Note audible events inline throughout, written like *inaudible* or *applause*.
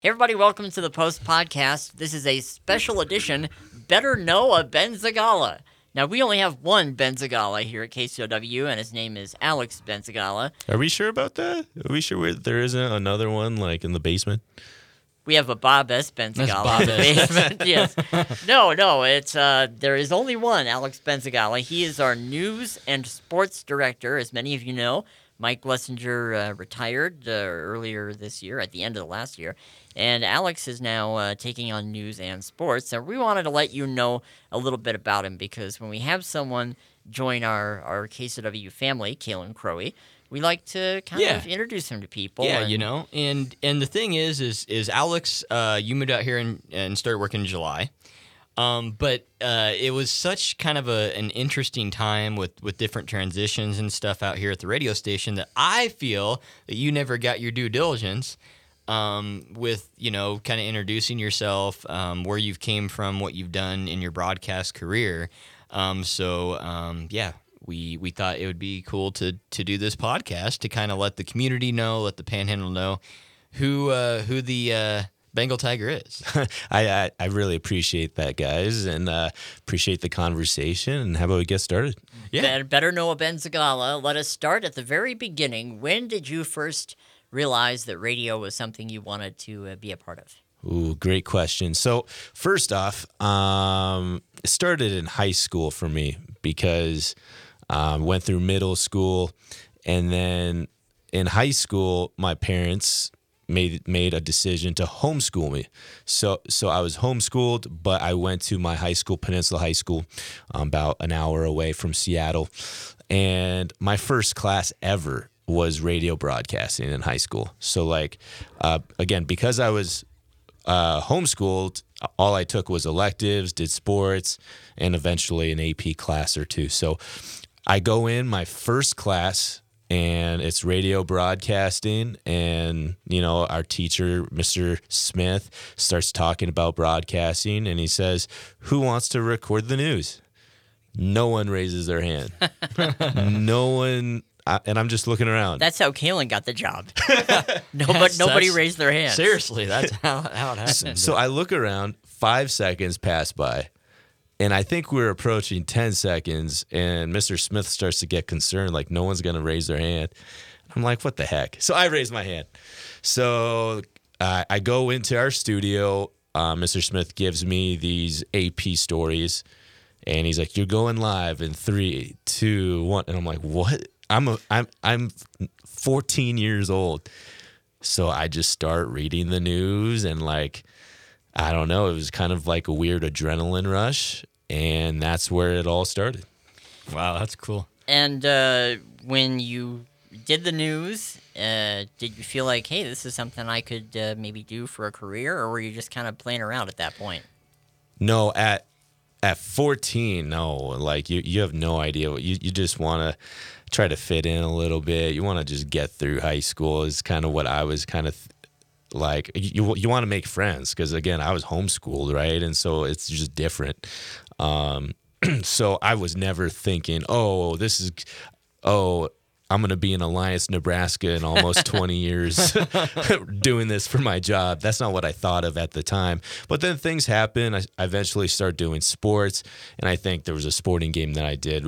Hey everybody, welcome to the Post Podcast. This is a special edition, Better Know a Benzegala. Now, we only have one Benzegala here at KCOW, and his name is Alex Benzegala. Are we sure about that? Are we sure there isn't another one like in the basement? We have a Bob S. Benzegala in the basement. *laughs* yes. No, no, it's uh, there is only one Alex Benzegala. He is our news and sports director, as many of you know. Mike Blessinger uh, retired uh, earlier this year, at the end of the last year, and Alex is now uh, taking on news and sports. So we wanted to let you know a little bit about him because when we have someone join our our KCOW family, Kalen Crowe, we like to kind Yeah. of introduce him to people. Yeah, and- you know, and and the thing is, is is Alex, uh, you moved out here and, and started working in July, um, but uh, it was such kind of a an interesting time with with different transitions and stuff out here at the radio station that I feel that you never got your due diligence. Um, with you know, kind of introducing yourself, um, where you've came from, what you've done in your broadcast career. Um, so um, yeah, we we thought it would be cool to to do this podcast to kind of let the community know, let the Panhandle know who uh, who the uh, Bengal Tiger is. *laughs* I, I I really appreciate that, guys, and uh, appreciate the conversation. And how about we get started? Yeah. Bet- better know a Benzegala. Let us start at the very beginning. When did you first realize that radio was something you wanted to uh, be a part of? Ooh, great question. So first off, um, it started in high school for me because um, went through middle school, and then in high school, my parents made made a decision to homeschool me. So so I was homeschooled, but I went to my high school, Peninsula High School, um, about an hour away from Seattle, and my first class ever was radio broadcasting in high school. So like, uh, again, because I was uh, homeschooled, all I took was electives, did sports, and eventually an AP class or two. So I go in my first class and it's radio broadcasting and you know our teacher Mr. Smith starts talking about broadcasting and he says who wants to record the news no one raises their hand *laughs* no one I, and I'm just looking around That's how Kalen got the job. *laughs* *laughs* no, but That's- nobody that's- raid their hand Seriously, that's how, how it happened. So I look around, five seconds pass by, and I think we're approaching 10 seconds, and Mr. Smith starts to get concerned, like no one's going to raise their hand. I'm like, what the heck? So I raise my hand. So uh, I go into our studio. Uh, Mr. Smith gives me these AP stories, and he's like, "You're going live in three, two, one," and I'm like, "What?" I'm a, I'm I'm 14 years old. So I just start reading the news and like I don't know, it was kind of like a weird adrenaline rush and that's where it all started. wow, that's cool. And uh, when you did the news, uh, did you feel like, hey, this is something I could uh, maybe do for a career, or were you just kind of playing around at that point? No, at at 14, no, like you you have no idea what you you just want to try to fit in a little bit. You want to just get through high school is kind of what I was kind of like you you want to make friends because again, I was homeschooled, right? And so it's just different. Um *clears throat* so I was never thinking, "Oh, this is oh, I'm going to be in Alliance, Nebraska in almost *laughs* 20 years *laughs* doing this for my job. That's not what I thought of at the time. But then things happen. I, I eventually start doing sports. And I think there was a sporting game that I did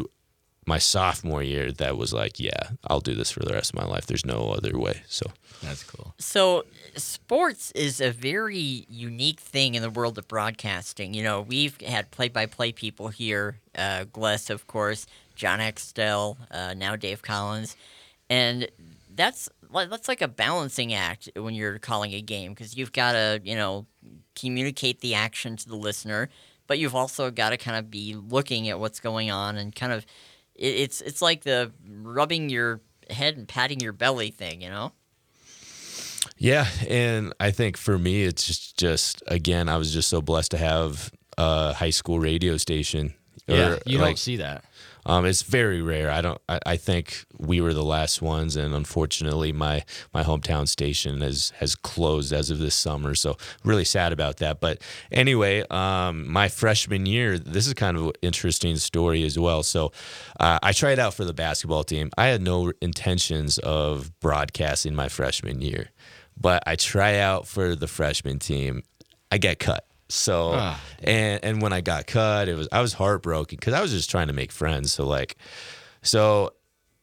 my sophomore year that was like, yeah, I'll do this for the rest of my life. There's no other way. So, That's cool. So, sports is a very unique thing in the world of broadcasting. You know, we've had play-by-play people here, uh, Gless, of course, John Extell, uh, now Dave Collins, and that's that's like a balancing act when you're calling a game because you've got to, you know, communicate the action to the listener, but you've also got to kind of be looking at what's going on and kind of, it, it's it's like the rubbing your head and patting your belly thing, you know. Yeah. And I think for me, it's just, just again, I was just so blessed to have a high school radio station. Yeah, you like, don't see that. Um, it's very rare. I don't. I, I think we were the last ones, and unfortunately, my my hometown station has has closed as of this summer. So really sad about that. But anyway, um, my freshman year, this is kind of an interesting story as well. So uh, I tried out for the basketball team. I had no intentions of broadcasting my freshman year. but I try out for the freshman team. I get cut. So Ah. and and when I got cut, it was I was heartbroken because I was just trying to make friends. So like, so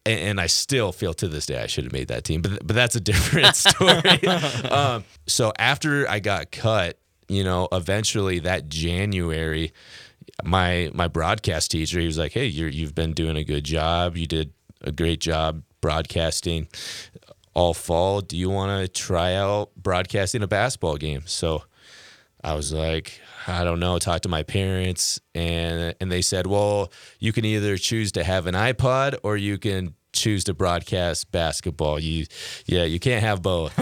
and, and I still feel to this day I should have made that team, but but that's a different *laughs* story. um, so after I got cut, you know, eventually that January, my my broadcast teacher, he was like, "Hey, you're you've been doing a good job. You did a great job broadcasting all fall. Do you want to try out broadcasting a basketball game?" So I was like, I don't know. Talk to my parents, and and they said, well, you can either choose to have an iPod or you can choose to broadcast basketball. You, yeah, you can't have both.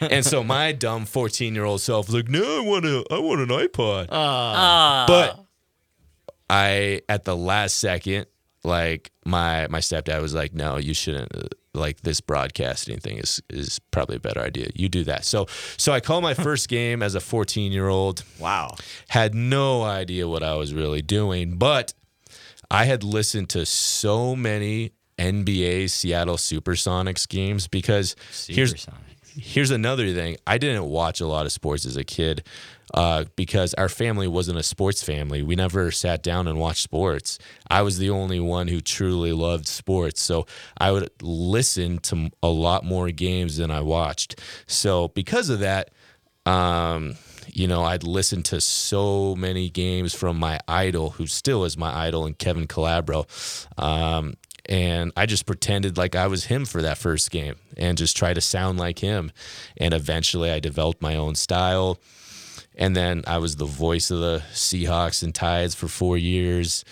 *laughs* and so my dumb fourteen year old self was like, no, I want a, I want an iPod. Ah. but I at the last second, like my my stepdad was like, no, you shouldn't. Like this broadcasting thing is is probably a better idea. You do that. So so I call my *laughs* first game as a 14 year old Wow. had no idea what I was really doing, but I had listened to so many NBA Seattle Supersonics games because here's here's another thing. I didn't watch a lot of sports as a kid uh, because our family wasn't a sports family. We never sat down and watched sports. I was the only one who truly loved sports. So I would listen to a lot more games than I watched. So because of that, um, you know, I'd listened to so many games from my idol, who still is my idol, and Kevin Calabro. Um, and I just pretended like I was him for that first game and just try to sound like him. And eventually I developed my own style. And then I was the voice of the Seahawks and Tides for four years.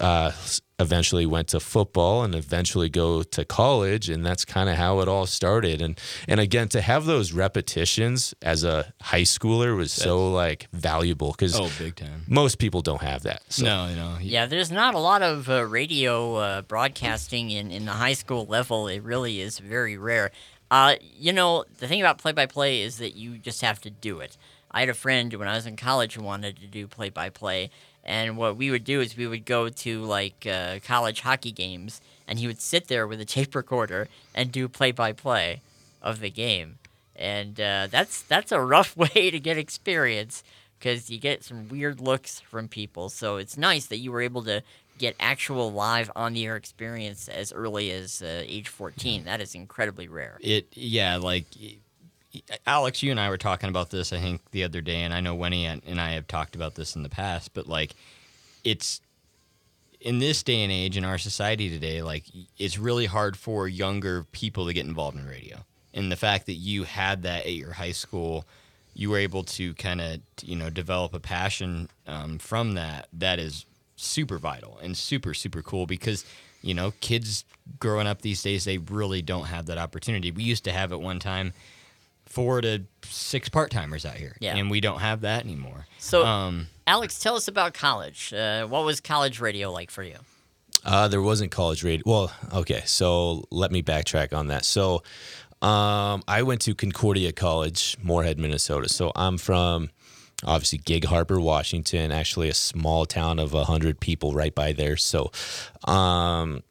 Uh, eventually went to football and eventually go to college, and that's kind of how it all started. And and again, to have those repetitions as a high schooler was so like valuable because Oh, big time. most people don't have that. So. No, no. Yeah, there's not a lot of uh, radio uh, broadcasting in, in the high school level. It really is very rare. Uh, you know, the thing about play by play is that you just have to do it. I had a friend when I was in college who wanted to do play by play, and what we would do is we would go to like uh, college hockey games, and he would sit there with a *laughs* tape recorder and do play by play of the game. And uh, that's that's a rough *laughs* way to get experience because you get some weird looks from people. So it's nice that you were able to get actual live on the air experience as early as uh, age 14. That is incredibly rare. It yeah, like Alex, you and I were talking about this I think the other day, and I know Winnie and I have talked about this in the past, but like it's in this day and age in our society today, like it's really hard for younger people to get involved in radio. And the fact that you had that at your high school, you were able to kind of you know develop a passion um, from that. That is super vital and super super cool because you know kids growing up these days they really don't have that opportunity. We used to have at one time four to six part timers out here, Yeah. and we don't have that anymore. So, um, Alex, tell us about college. Uh, what was college radio like for you? Uh, there wasn't college radio. Well, okay, so let me backtrack on that. So, um, I went to Concordia College, Moorhead, Minnesota. So I'm from obviously Gig Harbor, Washington, actually a small town of hundred people right by there. So, um,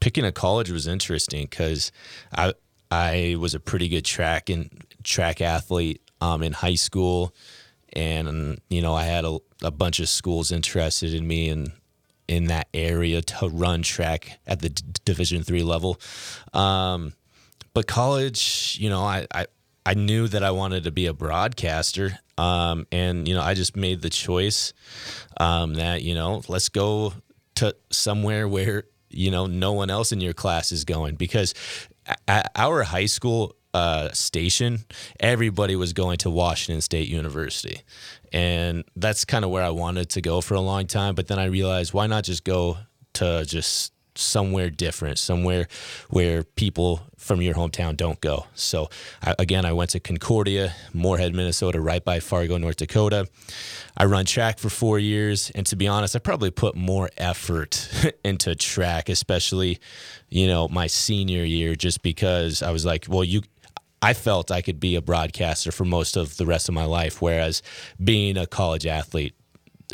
picking a college was interesting because I I was a pretty good track and track athlete um, in high school, and you know I had a, a bunch of schools interested in me and in that area to run track at the D- Division three level. Um, but college, you know, I, I I knew that I wanted to be a broadcaster, um, and you know, I just made the choice um, that you know, let's go to somewhere where you know no one else in your class is going. Because at our high school uh, station, everybody was going to Washington State University, and that's kind of where I wanted to go for a long time. But then I realized, why not just go to just somewhere different, somewhere where people from your hometown don't go. So I, again, I went to Concordia, Moorhead, Minnesota, right by Fargo, North Dakota. I run track for four years, and to be honest, I probably put more effort *laughs* into track, especially you know my senior year, just because I was like, well, you. I felt I could be a broadcaster for most of the rest of my life, whereas being a college athlete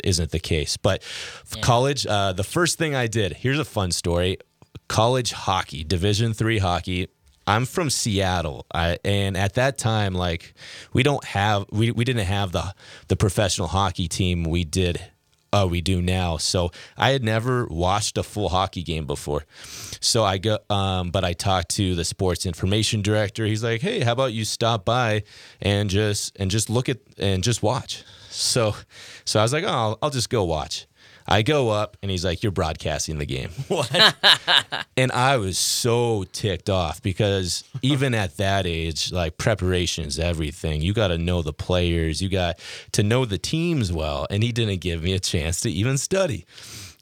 isn't the case. But f- college, uh, the first thing I did, here's a fun story: college hockey, Division three hockey. I'm from Seattle, I, and at that time, like we don't have we, we didn't have the the professional hockey team we did. Uh, we do now. So I had never watched a full hockey game before. So I go, um, but I talked to the sports information director. He's like, "Hey, how about you stop by and just and just look at and just watch." So, so I was like, "Oh, I'll, I'll just go watch." I go up and he's like, You're broadcasting the game. *laughs* What? And I was so ticked off because even at that age, like preparation is everything. You got to know the players, you got to know the teams well. And he didn't give me a chance to even study.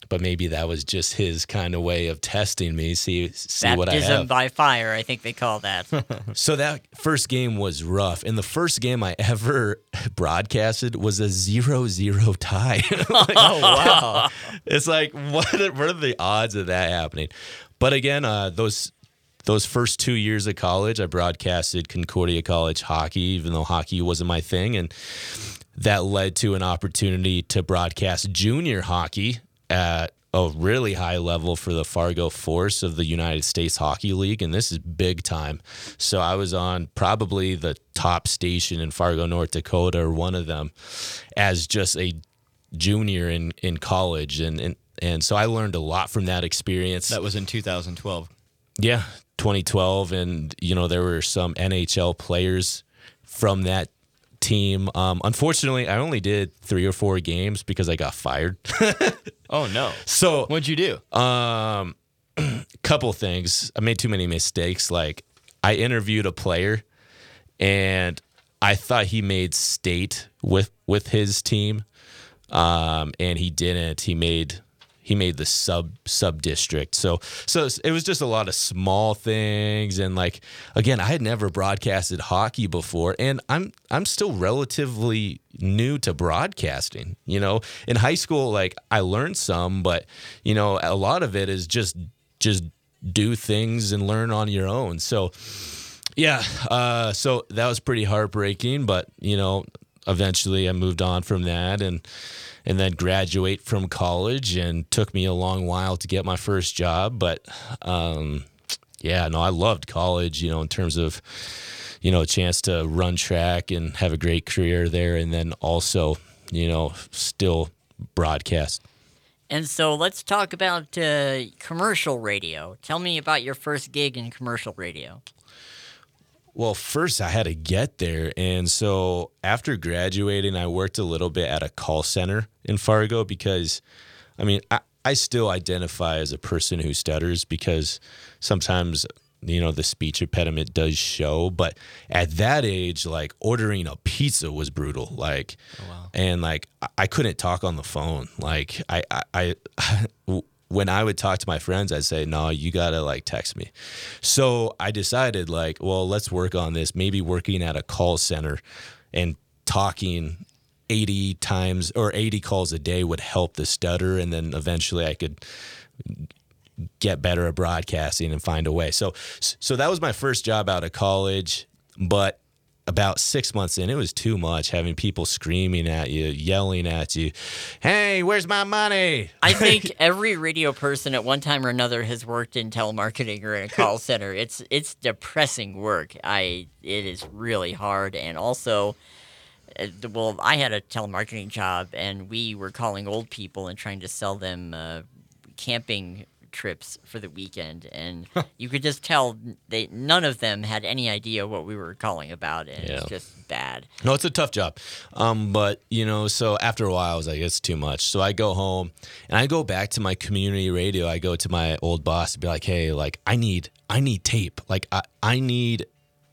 But maybe that was just his kind of way of testing me, see see what I Baptism have. by fire, I think they call that. *laughs* So that first game was rough. And the first game I ever *laughs* broadcasted was a zero-zero tie. *laughs* Like, oh wow. it's like what are, what are the odds of that happening? But again, uh, those those first two years of college, I broadcasted Concordia College hockey, even though hockey wasn't my thing, and that led to an opportunity to broadcast junior hockey at a really high level for the Fargo Force of the United States Hockey League, and this is big time. So I was on probably the top station in Fargo, North Dakota, or one of them, as just a junior in in college, and and and so I learned a lot from that experience. That was in 2012. Yeah, 2012, and you know there were some NHL players from that team. Um, unfortunately, I only did three or four games because I got fired. *laughs* Oh no. so, What'd you do? um, *clears throat* couple things. I made too many mistakes. Like I interviewed a player, and I thought he made state with with his team, um, and he didn't. He made he made the sub sub district. So so it was just a lot of small things, and like again, I had never broadcasted hockey before, and I'm I'm still relatively new to broadcasting. You know, in high school, like I learned some, but you know, a lot of it is just just do things and learn on your own. So yeah, uh, so that was pretty heartbreaking, but you know, eventually I moved on from that and and then graduate from college and took me a long while to get my first job, but um, yeah, no, I loved college, you know, in terms of you know, a chance to run track and have a great career there and then also, you know, still broadcast. and so let's talk about uh, commercial radio. Tell me about your first gig in commercial radio. Well, first I had to get there. And so after graduating, I worked a little bit at a call center in Fargo because, I mean, I, I still identify as a person who stutters because sometimes, you know, the speech impediment does show. But at that age, like ordering a pizza was brutal. Like, oh, and like I- I couldn't talk on the phone. Like, I, I, I *laughs* when I would talk to my friends, I'd say, "No, you gotta like text me." So I decided, like, well, let's work on this. Maybe working at a call center and talking 80 times or 80 calls a day would help the stutter, and then eventually I could get better at broadcasting and find a way. So, so that was my first job out of college, but about six months in, it was too much having people screaming at you, yelling at you, "Hey, where's my money?" I *laughs* think every radio person at one time or another has worked in telemarketing or in a call *laughs* center. It's it's depressing work. I it is really hard, and also, uh, well, I had a telemarketing job, and we were calling old people and trying to sell them uh, camping trips for the weekend, and you could just tell they none of them had any idea what we were calling about, and Yeah. it's just bad. No, it's a tough job. Um, but you know, so after a while, I was like, it's too much. So I go home and I go back to my community radio. I go to my old boss and be like, hey, like I need, I need tape. Like I, I need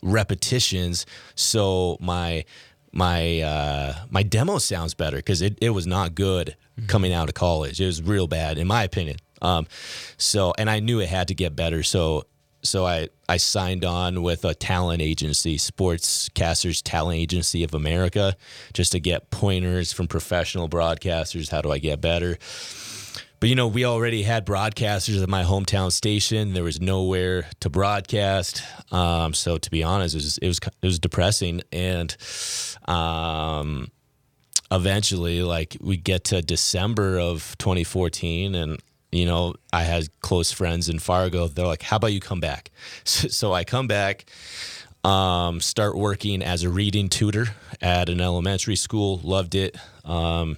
repetitions so my my uh, my demo sounds better because it, it was not good coming out of college. It was real bad in my opinion. Um, so and I knew it had to get better. So so I I signed on with a talent agency, Sportscasters Talent Agency of America, just to get pointers from professional broadcasters. How do I get better? But you know, we already had broadcasters at my hometown station. There was nowhere to broadcast. Um, so to be honest, it was it was it was depressing. And um, eventually, like we get to December of 2014, and you know, I had close friends in Fargo. They're like, "How about you come back?" *laughs* So, so I come back, um, start working as a reading tutor at an elementary school. Loved it, um,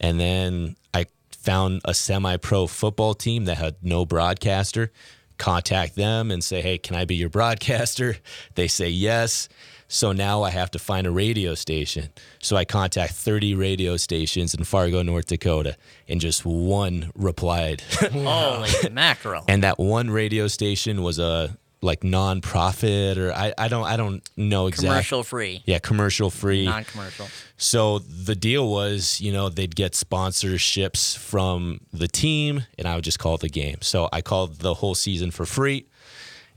and then I found a semi-pro football team that had no broadcaster. Contact them and say, "Hey, can I be your broadcaster?" *laughs* They say yes. So now I have to find a radio station. So I contact 30 radio stations in Fargo, North Dakota, and just one replied. *laughs* Holy mackerel! and that one radio station was a like nonprofit or I, I don't I don't know exactly. Commercial free, Yeah, commercial free. non-commercial. So the deal was, you know, they'd get sponsorships from the team and I would just call the game. So I called the whole season for free.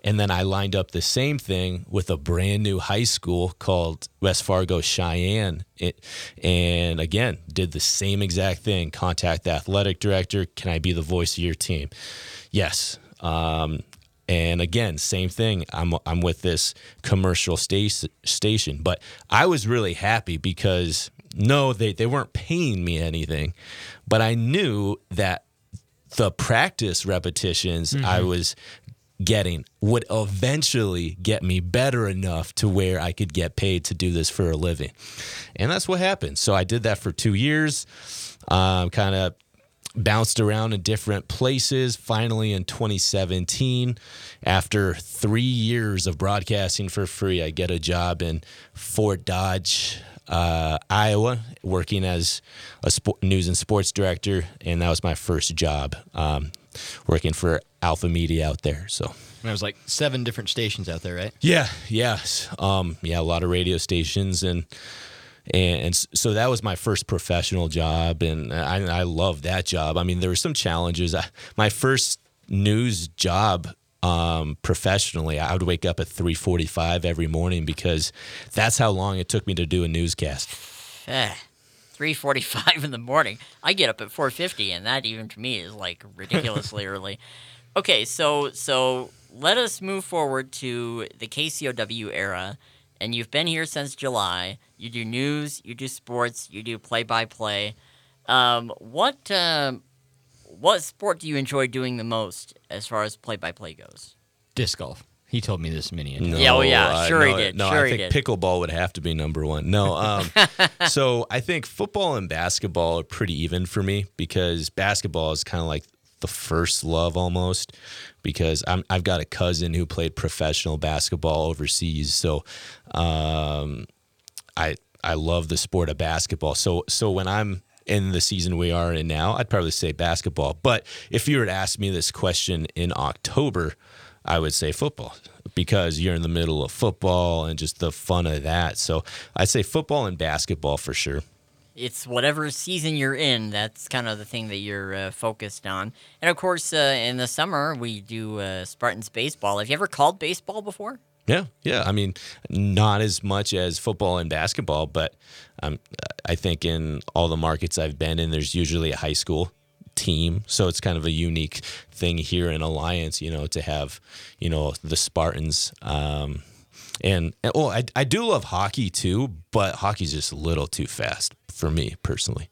And then I lined up the same thing with a brand new high school called West Fargo Cheyenne. It, and again, did the same exact thing. Contact the athletic director. Can I be the voice of your team? Yes. Um, and again, same thing. I'm I'm with this commercial sta- station, but I was really happy because no, they they weren't paying me anything, but I knew that the practice repetitions I was getting would eventually get me better enough to where I could get paid to do this for a living. And that's what happened. So I did that for two years, um, kind of bounced around in different places. Finally, in 2017, after three years of broadcasting for free, I get a job in Fort Dodge. Uh, Iowa, working as a news and sports director, and that was my first job, um, working for Alpha Media out there. So, There was like seven different stations out there, right? yeah, yes, um, yeah, a lot of radio stations and. And, and so that was my first professional job, and I, I loved that job. I mean, there were some challenges. I, my first news job um, professionally, I would wake up at three forty-five every morning because that's how long it took me to do a newscast. Eh, 3:45 in the morning. I get up at 4:50 and that even to me is like ridiculously *laughs* early. Okay, so so let us move forward to the KCOW era and you've been here since July. You do news, you do sports, you do play-by-play. Um, what um, what sport do you enjoy doing the most as far as play-by-play goes? Disc golf. He told me this many. a time. No, Yeah, oh, yeah, uh, sure he did, No, sure I he think did. pickleball would have to be number one. No, um, *laughs* so I think football and basketball are pretty even for me because basketball is kind of like the first love almost because I'm, I've got a cousin who played professional basketball overseas, so um, I I love the sport of basketball. So so when I'm in the season we are in now, I'd probably say basketball. But if you were to ask me this question in October, I would say football because you're in the middle of football and just the fun of that. So I'd say football and basketball for sure. it's whatever season you're in. That's kind of the thing that you're uh, focused on. And of course, uh, in the summer we do uh, Spartans baseball. Have you ever called baseball before? Yeah, yeah. I mean, not as much as football and basketball, but um, I think in all the markets I've been in, there's usually a high school team. So it's kind of a unique thing here in Alliance, you know, to have, you know, the Spartans. Um, and, and oh, I, I do love hockey too, but hockey's just a little too fast for me personally.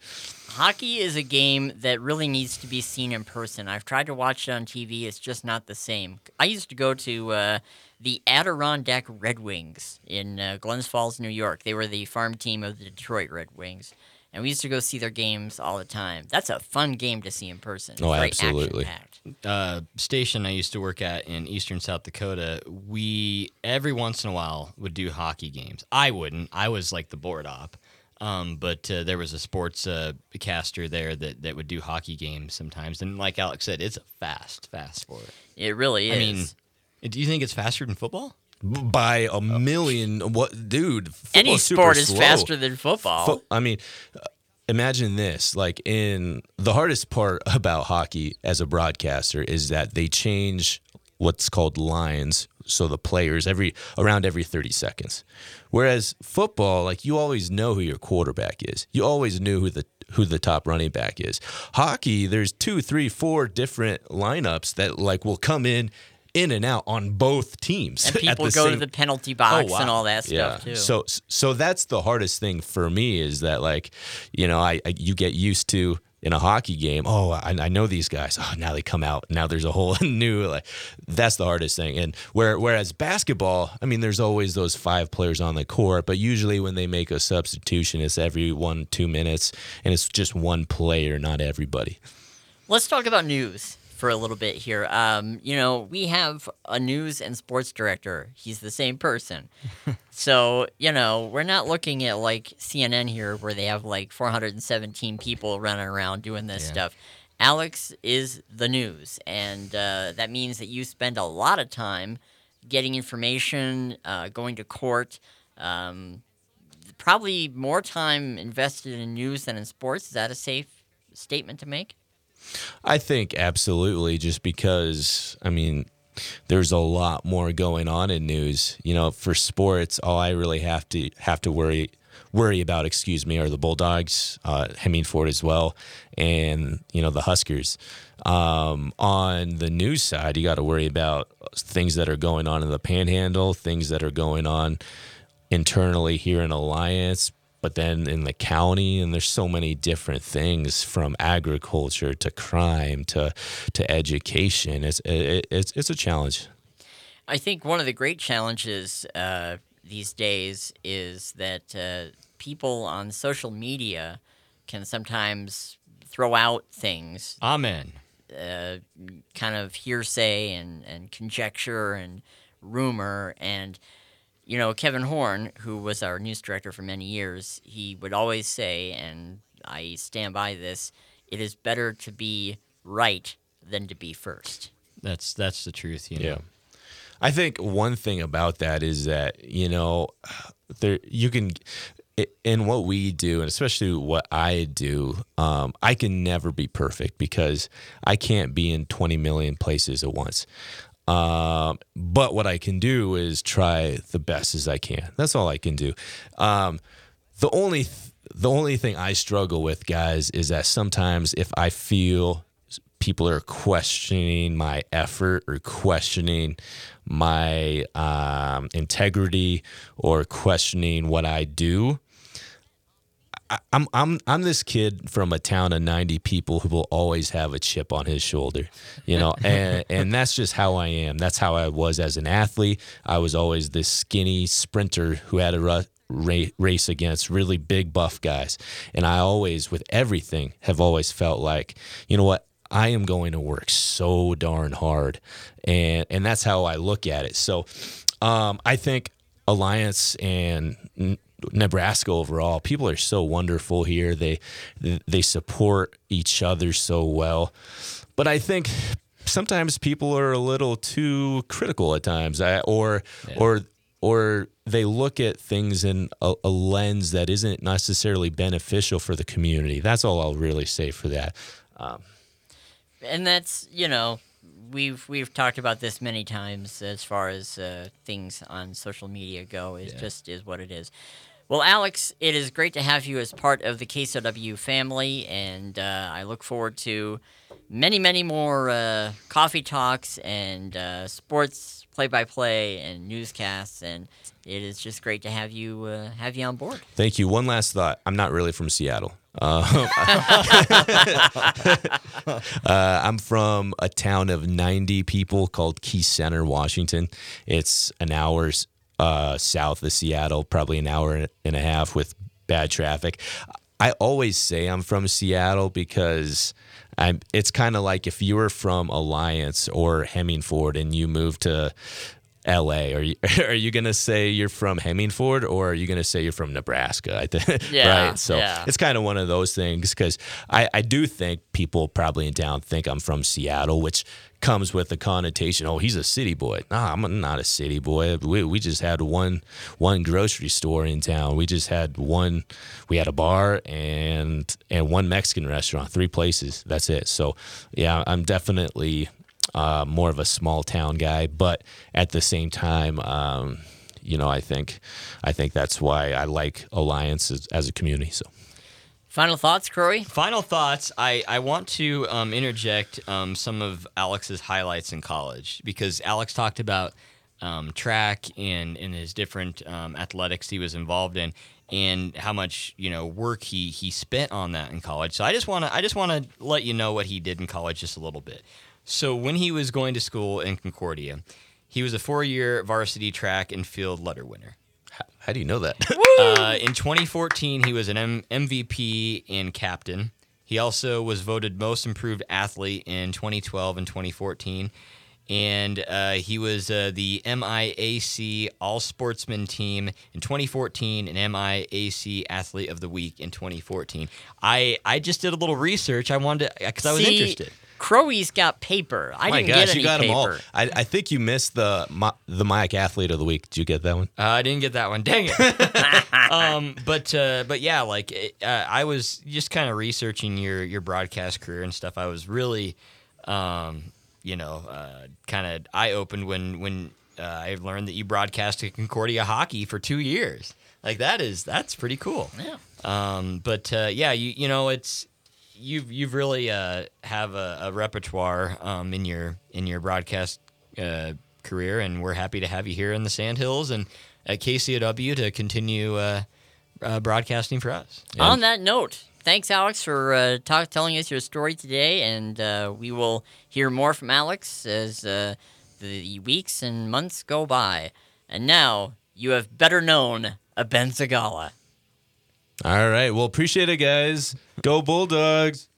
Hockey is a game that really needs to be seen in person. I've tried to watch it on TV. It's just not the same. I used to go to uh, the Adirondack Red Wings in uh, Glens Falls, New York. They were the farm team of the Detroit Red Wings. And we used to go see their games all the time. That's a fun game to see in person. Oh, Very absolutely. uh, station I used to work at in eastern South Dakota, we every once in a while would do hockey games. I wouldn't. I was like the board op. Um, but uh, there was a sports uh, caster there that, that would do hockey games sometimes. And like Alex said, it's a fast, fast sport. It really is. I mean, do you think it's faster than football? By a million, what, dude? any super sport is slow. faster than football. Fo- I mean, uh, imagine this: like in the hardest part *laughs* about hockey as a broadcaster is that they change what's called lines, so the players every around every thirty seconds. Whereas football, like you always know who your quarterback is. You always knew who the who the top running back is. Hockey, there's two, three, four different lineups that like will come in. In and out on both teams. and *laughs* people go to the penalty box wow. and all that stuff too. so so that's the hardest thing for me is that like, you know, I, I you get used to in a hockey game, oh, I, I know these guys. Oh, now they come out. Now there's a whole *laughs* new like that's the hardest thing. And where whereas basketball, I mean, there's always those five players on the court, but usually when they make a substitution, it's every one two minutes, and it's just one player, not everybody. Let's talk about news for a little bit here. Um, you know, we have a news and sports director. He's the same person. *laughs* so, you know, we're not looking at like CNN here where they have like 417 people running around doing this Yeah. stuff. Alex is the news, and uh, that means that you spend a lot of time getting information, uh, going to court. Um, probably more time invested in news than in sports. Is that a safe statement to make? I think absolutely, just because I mean, there's a lot more going on in news. You know, for sports, all I really have to have to worry worry about, excuse me, are the Bulldogs, uh, Hemingford as well, and you know the Huskers. Um, on the news side, you got to worry about things that are going on in the Panhandle, things that are going on internally here in Alliance, but then in the county, and there's so many different things from agriculture to crime to to education. It's it, it's it's a challenge. I think one of the great challenges uh, these days is that uh, people on social media can sometimes throw out things, Amen. uh, kind of hearsay and, and conjecture and rumor. And, you know, Kevin Horn, who was our news director for many years, he would always say, and I stand by this, it is better to be right than to be first. That's that's the truth. You know? Yeah. I think one thing about that is that, you know, there you can in what we do and especially what I do, um, I can never be perfect because I can't be in 20 million places at once. Um, but what I can do is try the best as I can. That's all I can do. Um, the only th- the only thing I struggle with, guys, is that sometimes if I feel people are questioning my effort or questioning my um, integrity or questioning what I do. I- I'm I'm I'm this kid from a town of 90 people who will always have a chip on his shoulder, you know, *laughs* and and that's just how I am. That's how I was as an athlete. I was always this skinny sprinter who had a race against really big buff guys, and I always with everything have always felt like, you know what, I am going to work so darn hard, and and that's how I look at it. So, um, I think Alliance and Nebraska overall, people are so wonderful here. They they support each other so well, but I think sometimes people are a little too critical at times, I, or or or they look at things in a, a lens that isn't necessarily beneficial for the community. That's all I'll really say for that. and that's you know we've we've talked about this many times as far as uh, things on social media go it just is what it is well alex it is great to have you as part of the KCOW family and uh, i look forward to many many more uh, coffee talks and uh, sports play-by-play and newscasts and it is just great to have you uh, have you on board Thank you. One last thought. I'm not really from Seattle. Uh, *laughs* uh, I'm from a town of 90 people called Key Center, Washington. It's an hour uh, south of Seattle, probably an hour and a half with bad traffic. I always say I'm from Seattle because I'm. It's kind of like if you were from Alliance or Hemingford and you moved to L.A. Are you *laughs* are you gonna say you're from Hemingford or are you gonna say you're from Nebraska? I think *laughs* Yeah, right. So yeah. it's kind of one of those things because I I do think people probably in town think I'm from Seattle, which comes with the connotation. Oh, he's a city boy. Nah, I'm not a city boy. We we just had one one grocery store in town. We just had one. We had a bar and and one Mexican restaurant. Three places. That's it. So yeah, I'm definitely uh, more of a small town guy, but at the same time, um, you know, I think I think that's why I like Alliance as, as a community. So final thoughts croy Final thoughts. I, I want to um, interject um, some of Alex's highlights in college because Alex talked about um, track and, and his different um, athletics he was involved in. and how much you know work he he spent on that in college. So I just want to I just want to let you know what he did in college just a little bit. So when he was going to school in Concordia, he was a four-year varsity track and field letter winner. How, how do you know that? *laughs* Uh, in 2014, he was an M- MVP and captain. He also was voted most improved athlete in 2012 and 2014. And uh, he was uh, the MIAC All Sportsman Team in 2014 and MIAC Athlete of the Week in 2014. I, I just did a little research. I wanted to, because I was See, interested. Crowey's got paper. I My didn't gosh, get any you got paper. them all. I, I think you missed the Mi- the Mike Athlete of the Week. Did you get that one? Uh, I didn't get that one. Dang it. *laughs* um, but uh, but yeah, like it, uh, I was just kind of researching your your broadcast career and stuff. I was really, um, you know, uh, kind of eye opened when when uh, I learned that you broadcasted Concordia hockey for two years. Like that is that's pretty cool. Yeah. Um, but uh, yeah, you you know it's you've you've really uh, have a, a repertoire um, in your in your broadcast uh, career, and we're happy to have you here in the Sandhills and at KCOW to continue uh, uh, broadcasting for us. On that note, thanks, Alex, for uh, talk, telling us your story today, and uh, we will hear more from Alex as uh, the weeks and months go by. And now you have better known a Benzegala. All right. Well, appreciate it, guys. Go Bulldogs.